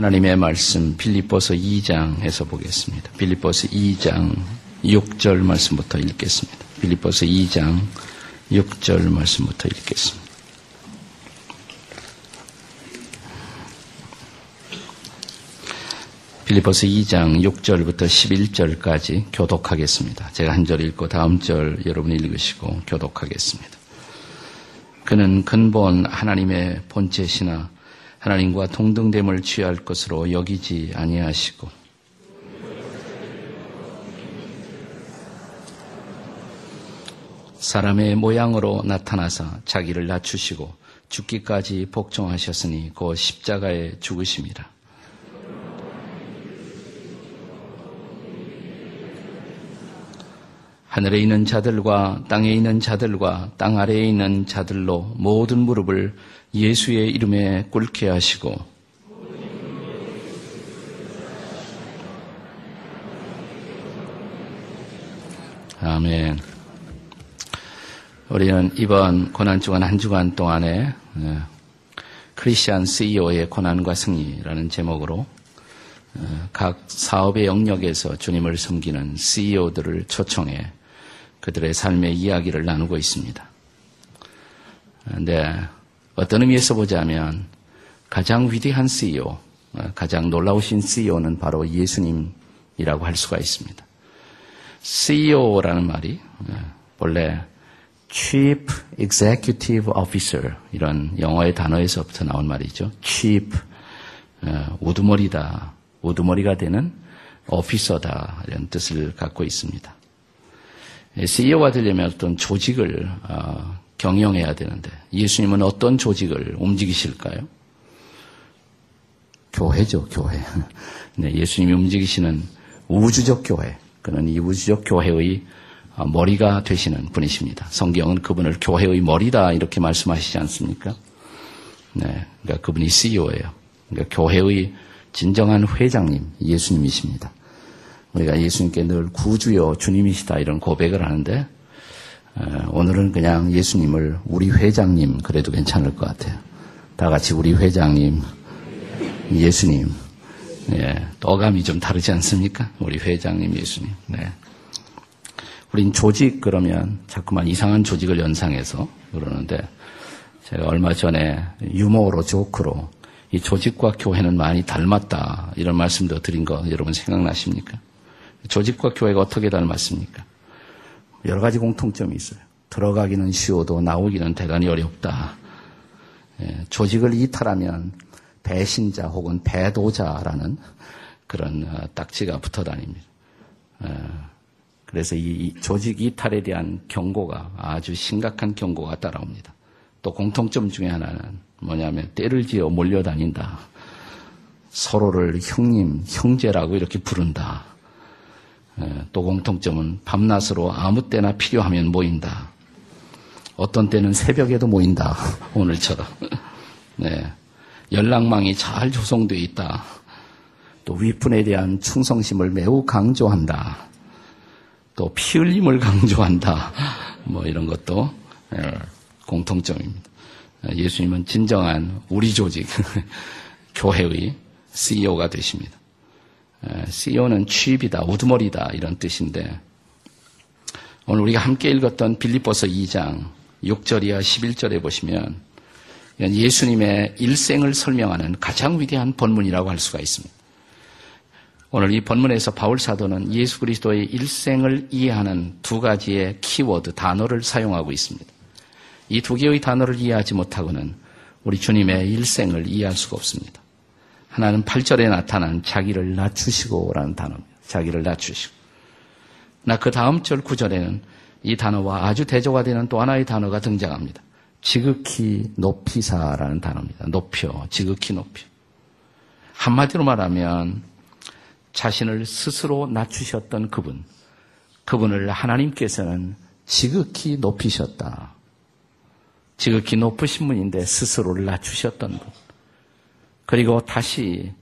하나님의 말씀 빌립보서 2장에서 보겠습니다. 빌립보서 2장 6절 말씀부터 읽겠습니다. 빌립보서 2장 6절 말씀부터 읽겠습니다. 빌리포스 2장 6절부터 11절까지 교독하겠습니다. 제가 한 절 읽고 다음 절 여러분이 읽으시고 교독하겠습니다. 그는 근본 하나님의 본체시나 하나님과 동등됨을 취할 것으로 여기지 아니하시고 사람의 모양으로 나타나사 자기를 낮추시고 죽기까지 복종하셨으니 그 십자가에 죽으심이라. 하늘에 있는 자들과 땅에 있는 자들과 땅 아래에 있는 자들로 모든 무릎을 예수의 이름에 꿇게 하시고 아멘. 우리는 이번 고난주간 한 주간 동안에 어, 크리스천 CEO의 고난과 승리라는 제목으로 어, 각 사업의 영역에서 주님을 섬기는 CEO들을 초청해 그들의 삶의 이야기를 나누고 있습니다. 그런데 어떤 의미에서 보자면 가장 위대한 CEO, 가장 놀라우신 CEO는 바로 예수님이라고 할 수가 있습니다. CEO라는 말이 원래 Chief Executive Officer 이런 영어의 단어에서부터 나온 말이죠. Chief 우두머리다, 우두머리가 되는 오피서다 이런 뜻을 갖고 있습니다. CEO가 되려면 어떤 조직을 어, 경영해야 되는데 예수님은 어떤 조직을 움직이실까요? 교회죠, 교회. 네, 예수님이 움직이시는 우주적 교회. 그는 이 우주적 교회의 어, 머리가 되시는 분이십니다. 성경은 그분을 교회의 머리다 이렇게 말씀하시지 않습니까? 네, 그러니까 그분이 CEO예요. 그러니까 교회의 진정한 회장님 예수님이십니다. 우리가 예수님께 늘 구주요 주님이시다 이런 고백을 하는데 어, 오늘은 그냥 예수님을 우리 회장님 그래도 괜찮을 것 같아요. 다 같이 우리 회장님, 예수님. 예, 어감이 좀 다르지 않습니까? 우리 회장님 예수님. 네. 우린 조직 그러면 자꾸만 이상한 조직을 연상해서 그러는데 제가 얼마 전에 유머로 조크로 이 조직과 교회는 많이 닮았다 이런 말씀도 드린 거 여러분 생각나십니까? 조직과 교회가 어떻게 닮았습니까? 여러 가지 공통점이 있어요. 들어가기는 쉬워도 나오기는 대단히 어렵다. 예, 조직을 이탈하면 배신자 혹은 배도자라는 그런 어, 딱지가 붙어 다닙니다. 어, 그래서 이 조직 이탈에 대한 경고가 아주 심각한 경고가 따라옵니다. 또 공통점 중에 하나는 뭐냐면 때를 지어 몰려다닌다. 서로를 형님, 형제라고 이렇게 부른다. 예, 또 공통점은 밤낮으로 아무 때나 필요하면 모인다. 어떤 때는 새벽에도 모인다. 오늘처럼. 네. 연락망이 잘 조성되어 있다. 또 윗분에 대한 충성심을 매우 강조한다. 또 피 흘림을 강조한다. 뭐 이런 것도 예, 공통점입니다. 예수님은 진정한 우리 조직, 교회의 CEO가 되십니다. CEO는 취입이다, 우두머리다 이런 뜻인데 오늘 우리가 함께 읽었던 빌립보서 2장 6절이야 11절에 보시면 예수님의 일생을 설명하는 가장 위대한 본문이라고 할 수가 있습니다. 오늘 이 본문에서 바울 사도는 예수 그리스도의 일생을 이해하는 두 가지의 키워드 단어를 사용하고 있습니다. 이 두 개의 단어를 이해하지 못하고는 우리 주님의 일생을 이해할 수가 없습니다. 하나는 8절에 나타난 자기를 낮추시고라는 단어입니다. 자기를 낮추시고. 나 그 다음 절 9절에는 이 단어와 아주 대조가 되는 또 하나의 단어가 등장합니다. 지극히 높이사라는 단어입니다. 높여, 지극히 높여. 한마디로 말하면 자신을 스스로 낮추셨던 그분, 그분을 하나님께서는 지극히 높이셨다. 지극히 높으신 분인데 스스로를 낮추셨던 분. 그리고 다시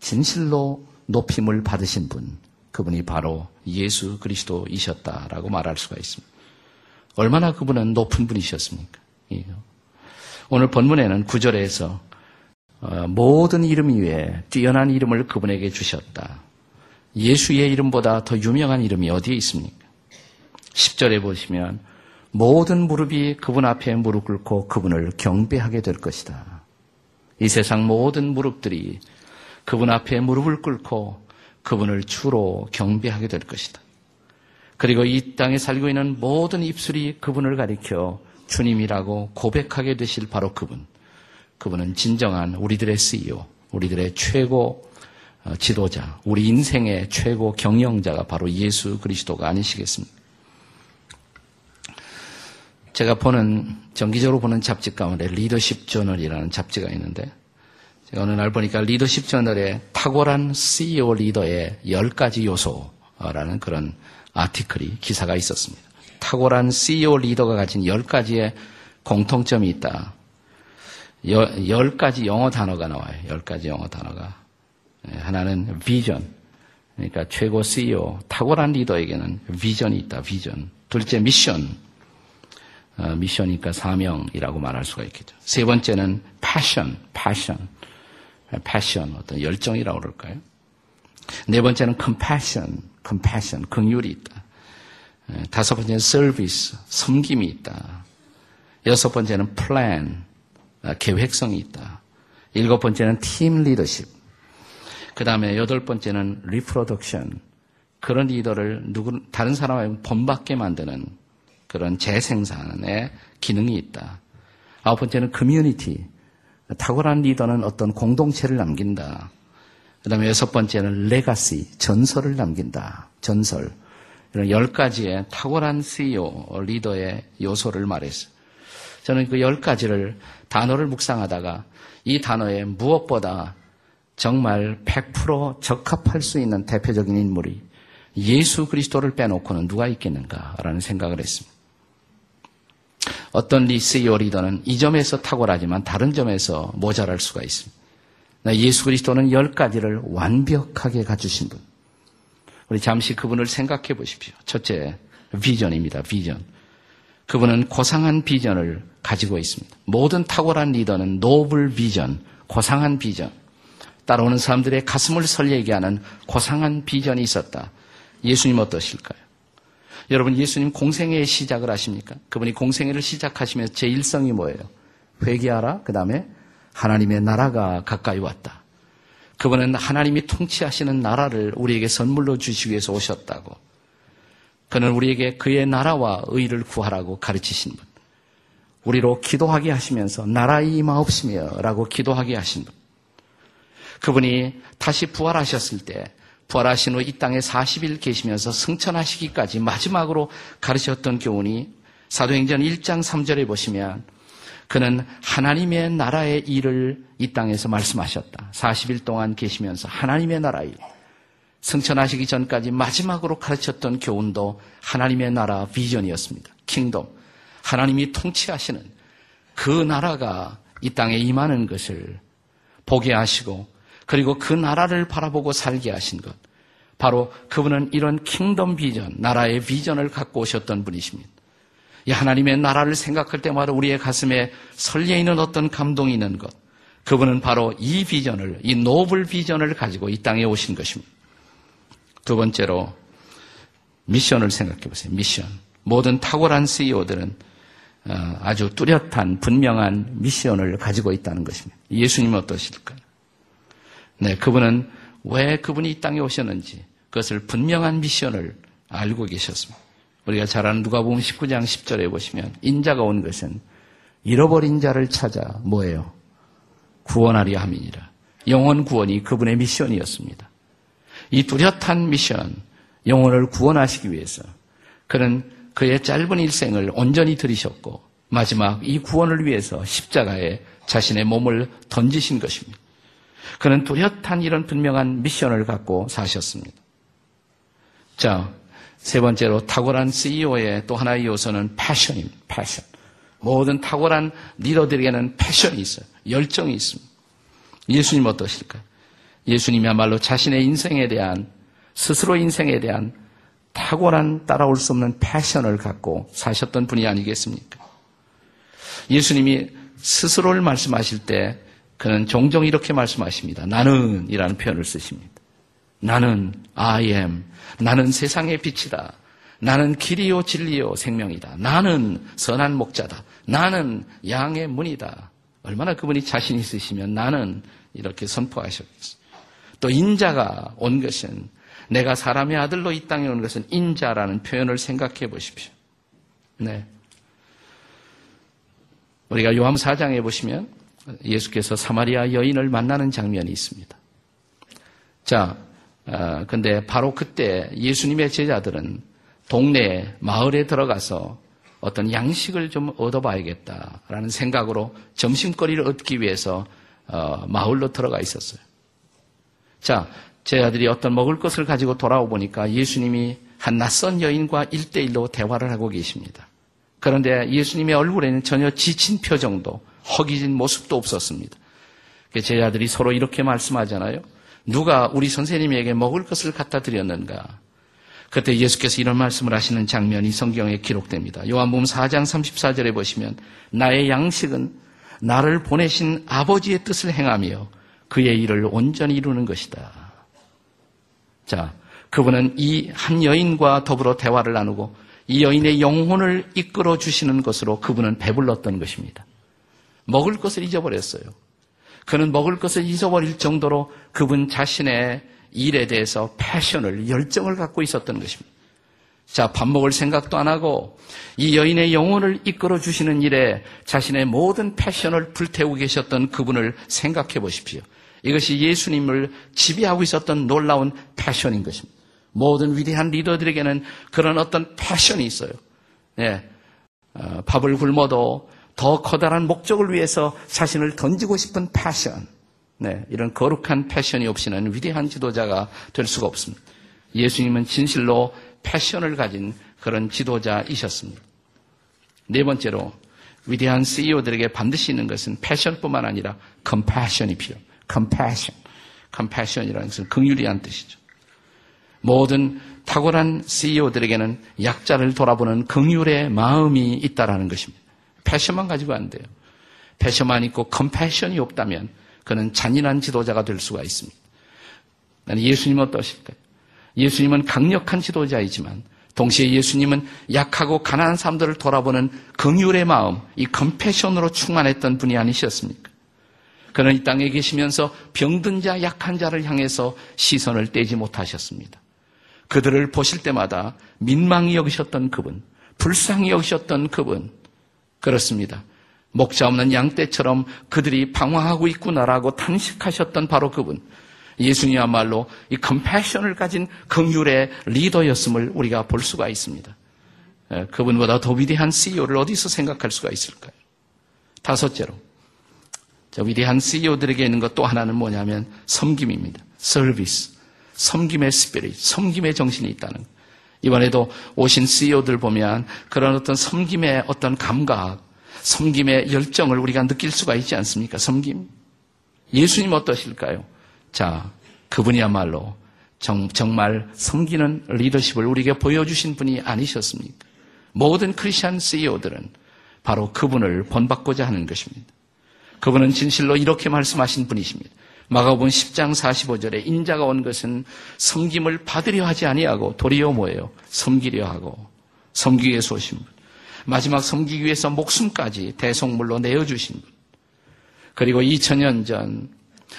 진실로 높임을 받으신 분, 그분이 바로 예수 그리스도이셨다라고 말할 수가 있습니다. 얼마나 그분은 높은 분이셨습니까? 오늘 본문에는 구절에서 어, 모든 이름 위에 뛰어난 이름을 그분에게 주셨다. 예수의 이름보다 더 유명한 이름이 어디에 있습니까? 10절에 보시면 모든 무릎이 그분 앞에 무릎 꿇고 그분을 경배하게 될 것이다. 이 세상 모든 무릎들이 그분 앞에 무릎을 꿇고 그분을 주로 경배하게 될 것이다. 그리고 이 땅에 살고 있는 모든 입술이 그분을 가리켜 주님이라고 고백하게 되실 바로 그분. 그분은 진정한 우리들의 CEO, 우리들의 최고 어, 지도자, 우리 인생의 최고 경영자가 바로 예수 그리스도가 아니시겠습니까? 제가 보는, 정기적으로 보는 잡지 가운데 리더십 저널이라는 잡지가 있는데, 제가 어느 날 보니까 리더십 저널에 탁월한 CEO 리더의 10가지 요소라는 그런 아티클이, 기사가 있었습니다. 탁월한 CEO 리더가 가진 10가지의 공통점이 있다. 10가지 영어 단어가 나와요. 10가지 영어 단어가. 예, 하나는 비전. 그러니까 최고 CEO, 탁월한 리더에게는 비전이 있다. 비전. 둘째 미션. 어, 미션이니까 사명이라고 말할 수가 있겠죠. 세 번째는 패션, 패션, 패션 어떤 열정이라고 그럴까요? 네 번째는 compassion, compassion, 긍휼이 있다. 다섯 번째는 service, 섬김이 있다. 여섯 번째는 plan, 아, 계획성이 있다. 일곱 번째는 team leadership. 그 다음에 여덟 번째는 reproduction. 그런 리더를 누구, 다른 사람을 본받게 만드는 그런 재생산의 기능이 있다. 아홉 번째는 커뮤니티. 탁월한 리더는 어떤 공동체를 남긴다. 그 다음에 여섯 번째는 legacy, 전설을 남긴다. 전설. 이런 열 가지의 탁월한 CEO, 리더의 요소를 말했어요. 저는 그 열 가지를 단어를 묵상하다가 이 단어에 무엇보다 정말 100% 적합할 수 있는 대표적인 인물이 예수 그리스도를 빼놓고는 누가 있겠는가라는 생각을 했습니다. 어떤 리세이어 리더는 이 점에서 탁월하지만 다른 점에서 모자랄 수가 있습니다. 예수 그리스도는 열 가지를 완벽하게 갖추신 분. 우리 잠시 그분을 생각해 보십시오. 첫째, 비전입니다. 비전. 그분은 고상한 비전을 가지고 있습니다. 모든 탁월한 리더는 노블 비전, 고상한 비전. 따라오는 사람들의 가슴을 설레게 하는 고상한 비전이 있었다. 예수님 어떠실까요? 여러분 예수님 공생애의 시작을 하십니까? 그분이 공생애를 시작하시면서 제 일성이 뭐예요? 회개하라. 그 다음에 하나님의 나라가 가까이 왔다. 그분은 하나님이 통치하시는 나라를 우리에게 선물로 주시기 위해서 오셨다고. 그는 우리에게 그의 나라와 의를 구하라고 가르치신 분. 우리로 기도하게 하시면서 나라의 임하옵시며 라고 기도하게 하신 분. 그분이 다시 부활하셨을 때 부활하신 후 이 땅에 40일 계시면서 승천하시기까지 마지막으로 가르쳤던 교훈이 사도행전 1장 3절에 보시면 그는 하나님의 나라의 일을 이 땅에서 말씀하셨다. 40일 동안 계시면서 하나님의 나라의 일. 승천하시기 전까지 마지막으로 가르쳤던 교훈도 하나님의 나라 비전이었습니다. 킹덤. 하나님이 통치하시는 그 나라가 이 땅에 임하는 것을 보게 하시고 그리고 그 나라를 바라보고 살게 하신 것. 바로 그분은 이런 킹덤 비전, 나라의 비전을 갖고 오셨던 분이십니다. 이 하나님의 나라를 생각할 때마다 우리의 가슴에 설레 있는 어떤 감동이 있는 것. 그분은 바로 이 비전을, 이 노블 비전을 가지고 이 땅에 오신 것입니다. 두 번째로 미션을 생각해 보세요. 미션. 모든 탁월한 CEO들은 어, 아주 뚜렷한 분명한 미션을 가지고 있다는 것입니다. 예수님은 어떠실까요? 네, 그분은 왜 그분이 이 땅에 오셨는지 그것을 분명한 미션을 알고 계셨습니다. 우리가 잘 아는 누가복음 19장 10절에 보시면 인자가 온 것은 잃어버린 자를 찾아 뭐예요? 구원하려 함이니라. 영원 구원이 그분의 미션이었습니다. 이 뚜렷한 미션, 영혼을 구원하시기 위해서 그는 그의 짧은 일생을 온전히 들이셨고 마지막 이 구원을 위해서 십자가에 자신의 몸을 던지신 것입니다. 그는 뚜렷한 이런 분명한 미션을 갖고 사셨습니다. 자, 세 번째로 탁월한 CEO의 또 하나의 요소는 패션입니다. 패션. 모든 탁월한 리더들에게는 패션이 있어요. 열정이 있습니다. 예수님 어떠실까요? 예수님이야말로 자신의 인생에 대한 스스로 인생에 대한 탁월한 따라올 수 없는 패션을 갖고 사셨던 분이 아니겠습니까? 예수님이 스스로를 말씀하실 때 그는 종종 이렇게 말씀하십니다. 나는 이라는 표현을 쓰십니다. 나는 I am. 나는 세상의 빛이다. 나는 길이요 진리요 생명이다. 나는 선한 목자다. 나는 양의 문이다. 얼마나 그분이 자신 있으시면 나는 이렇게 선포하셨겠어요. 또 인자가 온 것은 내가 사람의 아들로 이 땅에 온 것은 인자라는 표현을 생각해 보십시오. 네. 우리가 요한 4장에 보시면 예수께서 사마리아 여인을 만나는 장면이 있습니다. 자, 어, 근데 바로 그때 예수님의 제자들은 동네 마을에 들어가서 어떤 양식을 좀 얻어봐야겠다라는 생각으로 점심거리를 얻기 위해서 어, 마을로 들어가 있었어요. 자, 제자들이 어떤 먹을 것을 가지고 돌아오 보니까 예수님이 한 낯선 여인과 일대일로 대화를 하고 계십니다. 그런데 예수님의 얼굴에는 전혀 지친 표정도 허기진 모습도 없었습니다. 제자들이 서로 이렇게 말씀하잖아요. 누가 우리 선생님에게 먹을 것을 갖다 드렸는가? 그때 예수께서 이런 말씀을 하시는 장면이 성경에 기록됩니다. 요한복음 4장 34절에 보시면 나의 양식은 나를 보내신 아버지의 뜻을 행하며 그의 일을 온전히 이루는 것이다. 자, 그분은 이 한 여인과 더불어 대화를 나누고 이 여인의 영혼을 이끌어 주시는 것으로 그분은 배불렀던 것입니다. 먹을 것을 잊어버렸어요. 그는 먹을 것을 잊어버릴 정도로 그분 자신의 일에 대해서 패션을, 열정을 갖고 있었던 것입니다. 자, 밥 먹을 생각도 안 하고 이 여인의 영혼을 이끌어 주시는 일에 자신의 모든 패션을 불태우고 계셨던 그분을 생각해 보십시오. 이것이 예수님을 지배하고 있었던 놀라운 패션인 것입니다. 모든 위대한 리더들에게는 그런 어떤 패션이 있어요. 네. 어, 밥을 굶어도 더 커다란 목적을 위해서 자신을 던지고 싶은 패션. 네, 이런 거룩한 패션이 없이는 위대한 지도자가 될 수가 없습니다. 예수님은 진실로 패션을 가진 그런 지도자이셨습니다. 네 번째로 위대한 CEO들에게 반드시 있는 것은 패션뿐만 아니라 컴패션이 필요. 컴패션. 컴패션이라는 것은 긍휼이란 뜻이죠. 모든 탁월한 CEO들에게는 약자를 돌아보는 긍휼의 마음이 있다라는 것입니다. 패션만 가지고 안 돼요. 패션만 있고 컴패션이 없다면 그는 잔인한 지도자가 될 수가 있습니다. 예수님은 어떠실까요? 예수님은 강력한 지도자이지만 동시에 예수님은 약하고 가난한 사람들을 돌아보는 긍휼의 마음, 이 컴패션으로 충만했던 분이 아니셨습니까? 그는 이 땅에 계시면서 병든 자, 약한 자를 향해서 시선을 떼지 못하셨습니다. 그들을 보실 때마다 민망히 여기셨던 그분, 불쌍히 여기셨던 그분, 그렇습니다. 목자 없는 양떼처럼 그들이 방황하고 있구나라고 탄식하셨던 바로 그분. 예수님이야말로 이 컴패션을 가진 긍휼의 리더였음을 우리가 볼 수가 있습니다. 그분보다 더 위대한 CEO를 어디서 생각할 수가 있을까요? 다섯째로, 저 위대한 CEO들에게 있는 것 또 하나는 뭐냐면 섬김입니다. 서비스. 섬김의 스피릿, 섬김의 정신이 있다는 이번에도 오신 CEO들 보면 그런 어떤 섬김의 어떤 감각, 섬김의 열정을 우리가 느낄 수가 있지 않습니까? 섬김. 예수님 어떠실까요? 자, 그분이야말로 정, 말 섬기는 리더십을 우리에게 보여주신 분이 아니셨습니까? 모든 크리스천 CEO들은 바로 그분을 본받고자 하는 것입니다. 그분은 진실로 이렇게 말씀하신 분이십니다. 마가복음 10장 45절에 인자가 온 것은 섬김을 받으려 하지 아니하고 도리어 뭐예요? 섬기려 하고 섬기기 위해서 오신 분. 마지막 섬기기 위해서 목숨까지 대속물로 내어주신 분. 그리고 2000년 전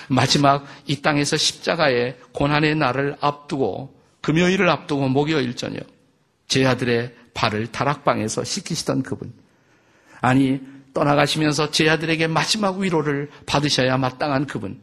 마지막 이 땅에서 십자가의 고난의 날을 앞두고 금요일을 앞두고 목요일 저녁 제 아들의 발을 다락방에서 씻기시던 그분. 아니 떠나가시면서 제 아들에게 마지막 위로를 받으셔야 마땅한 그분.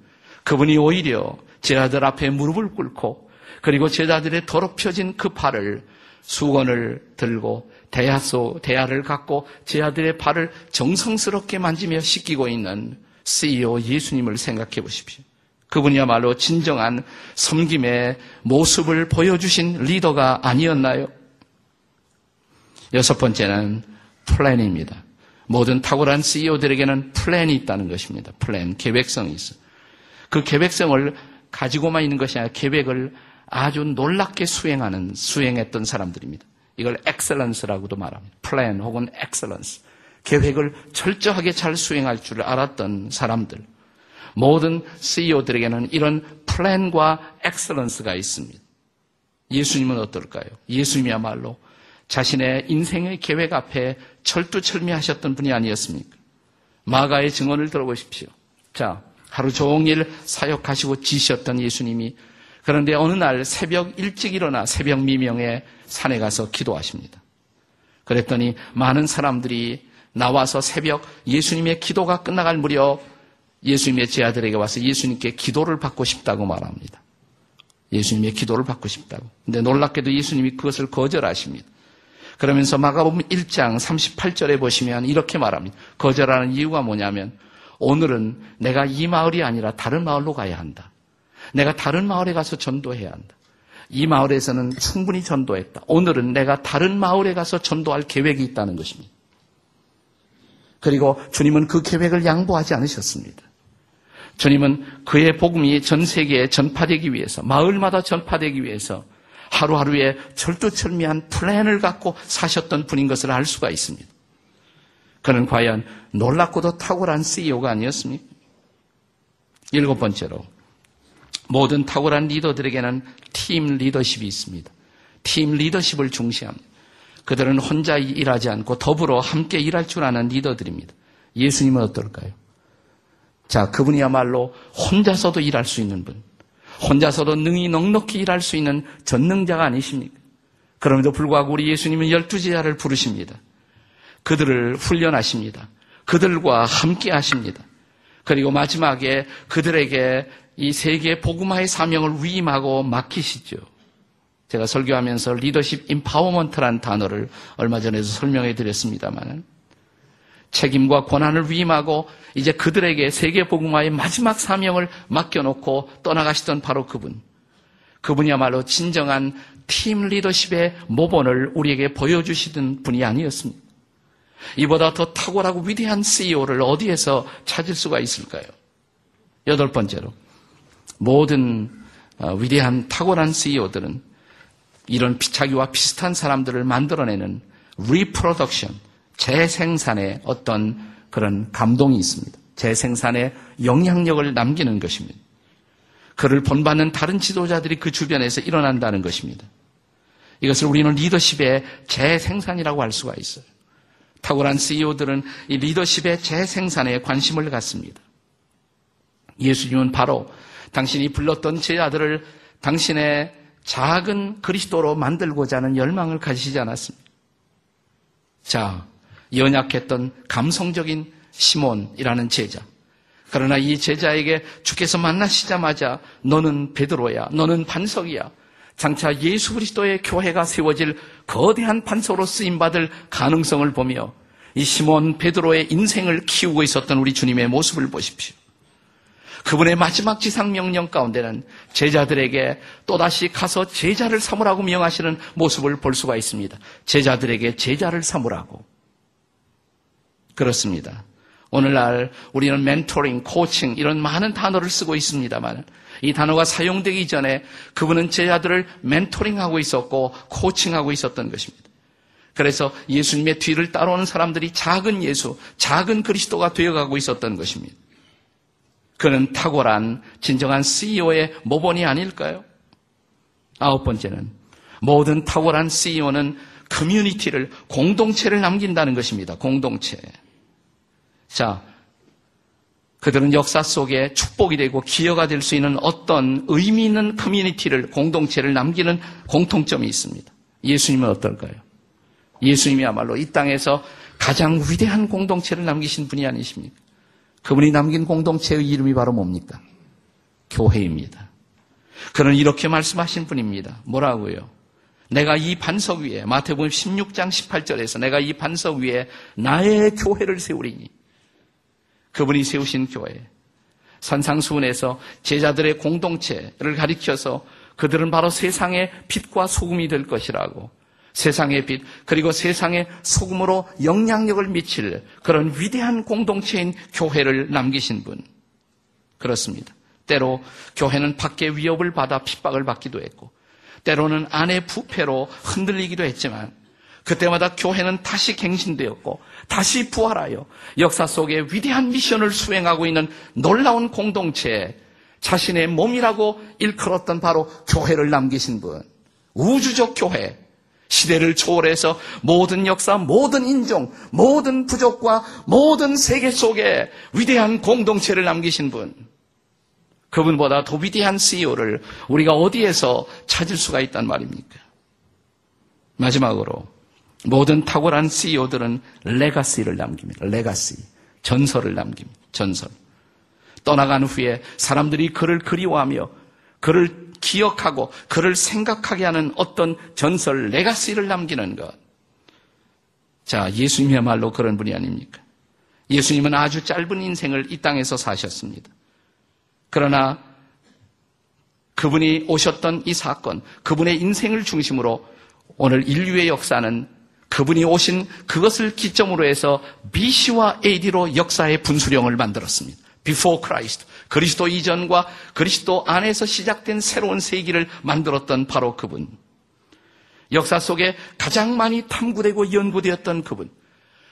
그분이 오히려 제 아들 앞에 무릎을 꿇고 그리고 제자들의 더럽혀진 그 발을 수건을 들고 대야소 대야를 갖고 제 아들의 발을 정성스럽게 만지며 씻기고 있는 CEO 예수님을 생각해 보십시오. 그분이야말로 진정한 섬김의 모습을 보여주신 리더가 아니었나요? 여섯 번째는 plan입니다. 모든 탁월한 CEO들에게는 plan이 있다는 것입니다. 플랜, 계획성이 있어. 그 계획성을 가지고만 있는 것이 아니라 계획을 아주 놀랍게 수행하는, 수행했던 사람들입니다. 이걸 excellence라고도 말합니다. 플랜 혹은 excellence. 계획을 철저하게 잘 수행할 줄 알았던 사람들. 모든 CEO들에게는 이런 플랜과 엑셀런스가 있습니다. 예수님은 어떨까요? 예수님이야말로 자신의 인생의 계획 앞에 철두철미하셨던 분이 아니었습니까? 마가의 증언을 들어보십시오. 자, 하루 종일 사역하시고 지셨던 예수님이 그런데 어느 날 새벽 일찍 일어나 새벽 미명에 산에 가서 기도하십니다. 그랬더니 많은 사람들이 나와서 새벽 예수님의 기도가 끝나갈 무렵 예수님의 제아들에게 와서 예수님께 기도를 받고 싶다고 말합니다. 예수님의 기도를 받고 싶다고. 근데 놀랍게도 예수님이 그것을 거절하십니다. 그러면서 마가복음 1장 38절에 보시면 이렇게 말합니다. 거절하는 이유가 뭐냐면 오늘은 내가 이 마을이 아니라 다른 마을로 가야 한다. 내가 다른 마을에 가서 전도해야 한다. 이 마을에서는 충분히 전도했다. 오늘은 내가 다른 마을에 가서 전도할 계획이 있다는 것입니다. 그리고 주님은 그 계획을 양보하지 않으셨습니다. 주님은 그의 복음이 전 세계에 전파되기 위해서, 마을마다 전파되기 위해서 하루하루의 철두철미한 플랜을 갖고 사셨던 분인 것을 알 수가 있습니다. 그는 과연 놀랍고도 탁월한 CEO가 아니었습니까? 일곱 번째로, 모든 탁월한 리더들에게는 팀 리더십이 있습니다. 팀 리더십을 중시합니다. 그들은 혼자 일하지 않고 더불어 함께 일할 줄 아는 리더들입니다. 예수님은 어떨까요? 자, 그분이야말로 혼자서도 일할 수 있는 분. 혼자서도 능히 넉넉히 일할 수 있는 전능자가 아니십니까? 그럼에도 불구하고 우리 예수님은 열두 제자를 부르십니다. 그들을 훈련하십니다. 그들과 함께 하십니다. 그리고 마지막에 그들에게 이 세계 복음화의 사명을 위임하고 맡기시죠. 제가 설교하면서 리더십 임파워먼트란 단어를 얼마 전에도 설명해 드렸습니다만 책임과 권한을 위임하고 이제 그들에게 세계 복음화의 마지막 사명을 맡겨놓고 떠나가시던 바로 그분. 그분이야말로 진정한 팀 리더십의 모본을 우리에게 보여주시던 분이 아니었습니다. 이보다 더 탁월하고 위대한 CEO를 어디에서 찾을 수가 있을까요? 여덟 번째로 모든 어, 위대한 탁월한 CEO들은 이런 자기와 비슷한 사람들을 만들어내는 reproduction, 재생산의 어떤 그런 감동이 있습니다. 재생산의 영향력을 남기는 것입니다. 그를 본받는 다른 지도자들이 그 주변에서 일어난다는 것입니다. 이것을 우리는 리더십의 재생산이라고 할 수가 있어요. 탁월한 CEO들은 이 리더십의 재생산에 관심을 갖습니다. 예수님은 바로 당신이 불렀던 제자들을 당신의 작은 그리스도로 만들고자 하는 열망을 가지시지 않았습니다. 자, 연약했던 감성적인 시몬이라는 제자. 그러나 이 제자에게 주께서 만나시자마자 너는 베드로야, 너는 반석이야. 장차 예수 그리스도의 교회가 세워질 거대한 반석으로 쓰임 받을 가능성을 보며 이 시몬 베드로의 인생을 키우고 있었던 우리 주님의 모습을 보십시오. 그분의 마지막 지상 명령 가운데는 제자들에게 또다시 가서 제자를 삼으라고 명하시는 모습을 볼 수가 있습니다. 제자들에게 제자를 삼으라고. 그렇습니다. 오늘날 우리는 멘토링, 코칭 이런 많은 단어를 쓰고 있습니다만 이 단어가 사용되기 전에 그분은 제자들을 멘토링하고 있었고 코칭하고 있었던 것입니다. 그래서 예수님의 뒤를 따라오는 사람들이 작은 예수, 작은 그리스도가 되어가고 있었던 것입니다. 그는 탁월한 진정한 CEO의 모본이 아닐까요? 아홉 번째는 모든 탁월한 CEO는 커뮤니티를 공동체를 남긴다는 것입니다. 공동체. 자, 그들은 역사 속에 축복이 되고 기여가 될 수 있는 어떤 의미 있는 커뮤니티를 공동체를 남기는 공통점이 있습니다. 예수님은 어떨까요? 예수님이야말로 이 땅에서 가장 위대한 공동체를 남기신 분이 아니십니까? 그분이 남긴 공동체의 이름이 바로 뭡니까? 교회입니다. 그는 이렇게 말씀하신 분입니다. 뭐라고요? 내가 이 반석 위에 마태복음 16장 18절에서 내가 이 반석 위에 나의 교회를 세우리니 그분이 세우신 교회 산상수훈에서 제자들의 공동체를 가리켜서 그들은 바로 세상의 빛과 소금이 될 것이라고 세상의 빛, 그리고 세상의 소금으로 영향력을 미칠 그런 위대한 공동체인 교회를 남기신 분. 그렇습니다. 때로 교회는 밖에 위협을 받아 핍박을 받기도 했고, 때로는 안의 부패로 흔들리기도 했지만, 그때마다 교회는 다시 갱신되었고 다시 부활하여 역사 속에 위대한 미션을 수행하고 있는 놀라운 공동체 자신의 몸이라고 일컬었던 바로 교회를 남기신 분. 우주적 교회. 시대를 초월해서 모든 역사, 모든 인종, 모든 부족과 모든 세계 속에 위대한 공동체를 남기신 분. 그분보다 더 위대한 CEO를 우리가 어디에서 찾을 수가 있단 말입니까? 마지막으로 모든 탁월한 CEO들은 레가시를 남깁니다. 레가시. 전설을 남깁니다. 전설. 떠나간 후에 사람들이 그를 그리워하며 그를 기억하고 그를 생각하게 하는 어떤 전설, 레가시를 남기는 것. 자, 예수님이야말로 그런 분이 아닙니까? 예수님은 아주 짧은 인생을 이 땅에서 사셨습니다. 그러나 그분이 오셨던 이 사건, 그분의 인생을 중심으로 오늘 인류의 역사는 그분이 오신 그것을 기점으로 해서 BC와 AD로 역사의 분수령을 만들었습니다. Before Christ. 그리스도 이전과 그리스도 안에서 시작된 새로운 세기를 만들었던 바로 그분. 역사 속에 가장 많이 탐구되고 연구되었던 그분.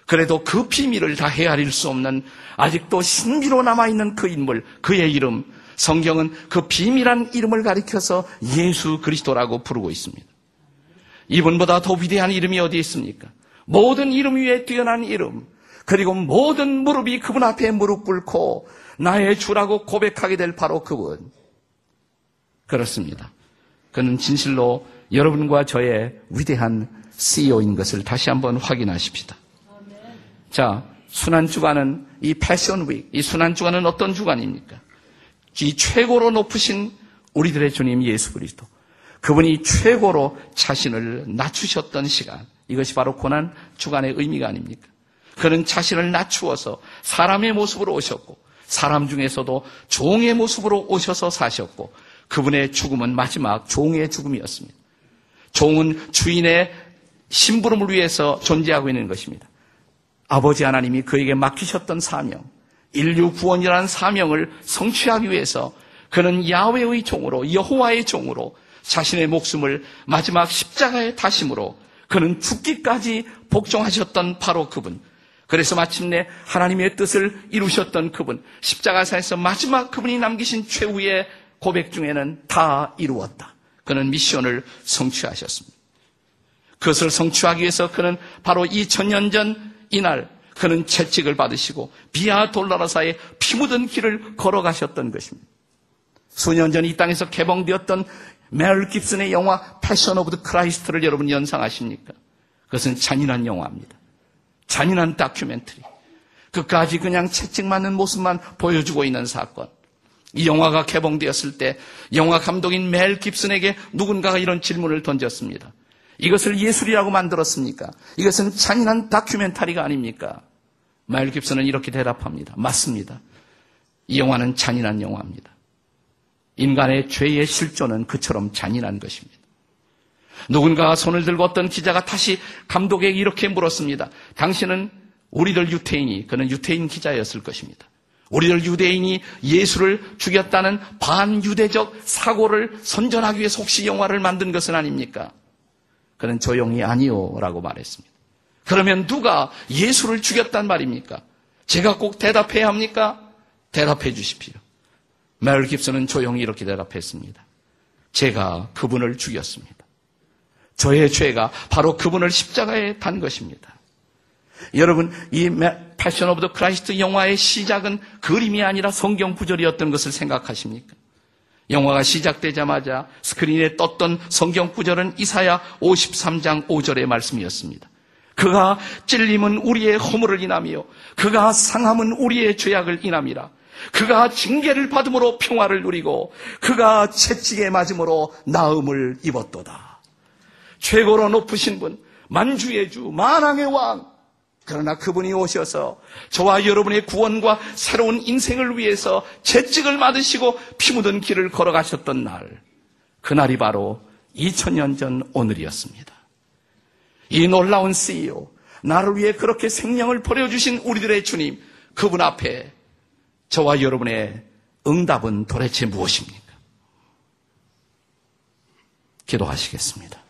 그래도 그 비밀을 다 헤아릴 수 없는 아직도 신비로 남아있는 그 인물, 그의 이름, 성경은 그 비밀한 이름을 가리켜서 예수 그리스도라고 부르고 있습니다. 이분보다 더 위대한 이름이 어디 있습니까? 모든 이름 위에 뛰어난 이름, 그리고 모든 무릎이 그분 앞에 무릎 꿇고 나의 주라고 고백하게 될 바로 그분. 그렇습니다. 그는 진실로 여러분과 저의 위대한 CEO인 것을 다시 한번 확인하십시다. 자, 순환 주간은 이 패션 윅, 이 순환 주간은 어떤 주간입니까? 이 최고로 높으신 우리들의 주님 예수 그리스도. 그분이 최고로 자신을 낮추셨던 시간. 이것이 바로 고난 주간의 의미가 아닙니까? 그는 자신을 낮추어서 사람의 모습으로 오셨고, 사람 중에서도 종의 모습으로 오셔서 사셨고, 그분의 죽음은 마지막 종의 죽음이었습니다. 종은 주인의 심부름을 위해서 존재하고 있는 것입니다. 아버지 하나님이 그에게 맡기셨던 사명, 인류 구원이라는 사명을 성취하기 위해서 그는 야외의 종으로 여호와의 종으로 자신의 목숨을 마지막 십자가에 다심으로 그는 죽기까지 복종하셨던 바로 그분. 그래서 마침내 하나님의 뜻을 이루셨던 그분. 십자가사에서 마지막 그분이 남기신 최후의 고백 중에는 다 이루었다. 그는 미션을 성취하셨습니다. 그것을 성취하기 위해서 그는 바로 2000년 전 이날 그는 채찍을 받으시고 비아 돌로로사의 피 묻은 길을 걸어가셨던 것입니다. 수년 전 이 땅에서 개봉되었던 멜 깁슨의 영화 Passion of the Christ를 여러분 연상하십니까? 그것은 잔인한 영화입니다. 잔인한 다큐멘터리. 끝까지 그냥 채찍 맞는 모습만 보여주고 있는 사건. 이 영화가 개봉되었을 때 영화 감독인 멜 깁슨에게 누군가가 이런 질문을 던졌습니다. 이것을 예술이라고 만들었습니까? 이것은 잔인한 다큐멘터리가 아닙니까? 마일 깁슨은 이렇게 대답합니다. 맞습니다. 이 영화는 잔인한 영화입니다. 인간의 죄의 실존은 그처럼 잔인한 것입니다. 누군가 손을 들고 어떤 기자가 다시 감독에게 이렇게 물었습니다. 당신은 우리들 유태인이, 그는 유태인 기자였을 것입니다. 우리들 유대인이 예수를 죽였다는 반유대적 사고를 선전하기 위해서 혹시 영화를 만든 것은 아닙니까? 그는 조용히 아니요 라고 말했습니다. 그러면 누가 예수를 죽였단 말입니까? 제가 꼭 대답해야 합니까? 대답해 주십시오. 멜 깁슨은 조용히 이렇게 대답했습니다. 제가 그분을 죽였습니다. 저의 죄가 바로 그분을 십자가에 단 것입니다. 여러분, 이 Passion of the Christ 영화의 시작은 그림이 아니라 성경 구절이었던 것을 생각하십니까? 영화가 시작되자마자 스크린에 떴던 성경 구절은 이사야 53장 5절의 말씀이었습니다. 그가 찔림은 우리의 허물을 인하며 그가 상함은 우리의 죄악을 인함이라. 그가 징계를 받음으로 평화를 누리고 그가 채찍에 맞음으로 나음을 입었도다. 최고로 높으신 분, 만주의 주, 만왕의 왕. 그러나 그분이 오셔서 저와 여러분의 구원과 새로운 인생을 위해서 채찍을 맞으시고 피 묻은 길을 걸어가셨던 날. 그날이 바로 2000년 전 오늘이었습니다. 이 놀라운 CEO, 나를 위해 그렇게 생명을 버려주신 우리들의 주님, 그분 앞에 저와 여러분의 응답은 도대체 무엇입니까? 기도하시겠습니다.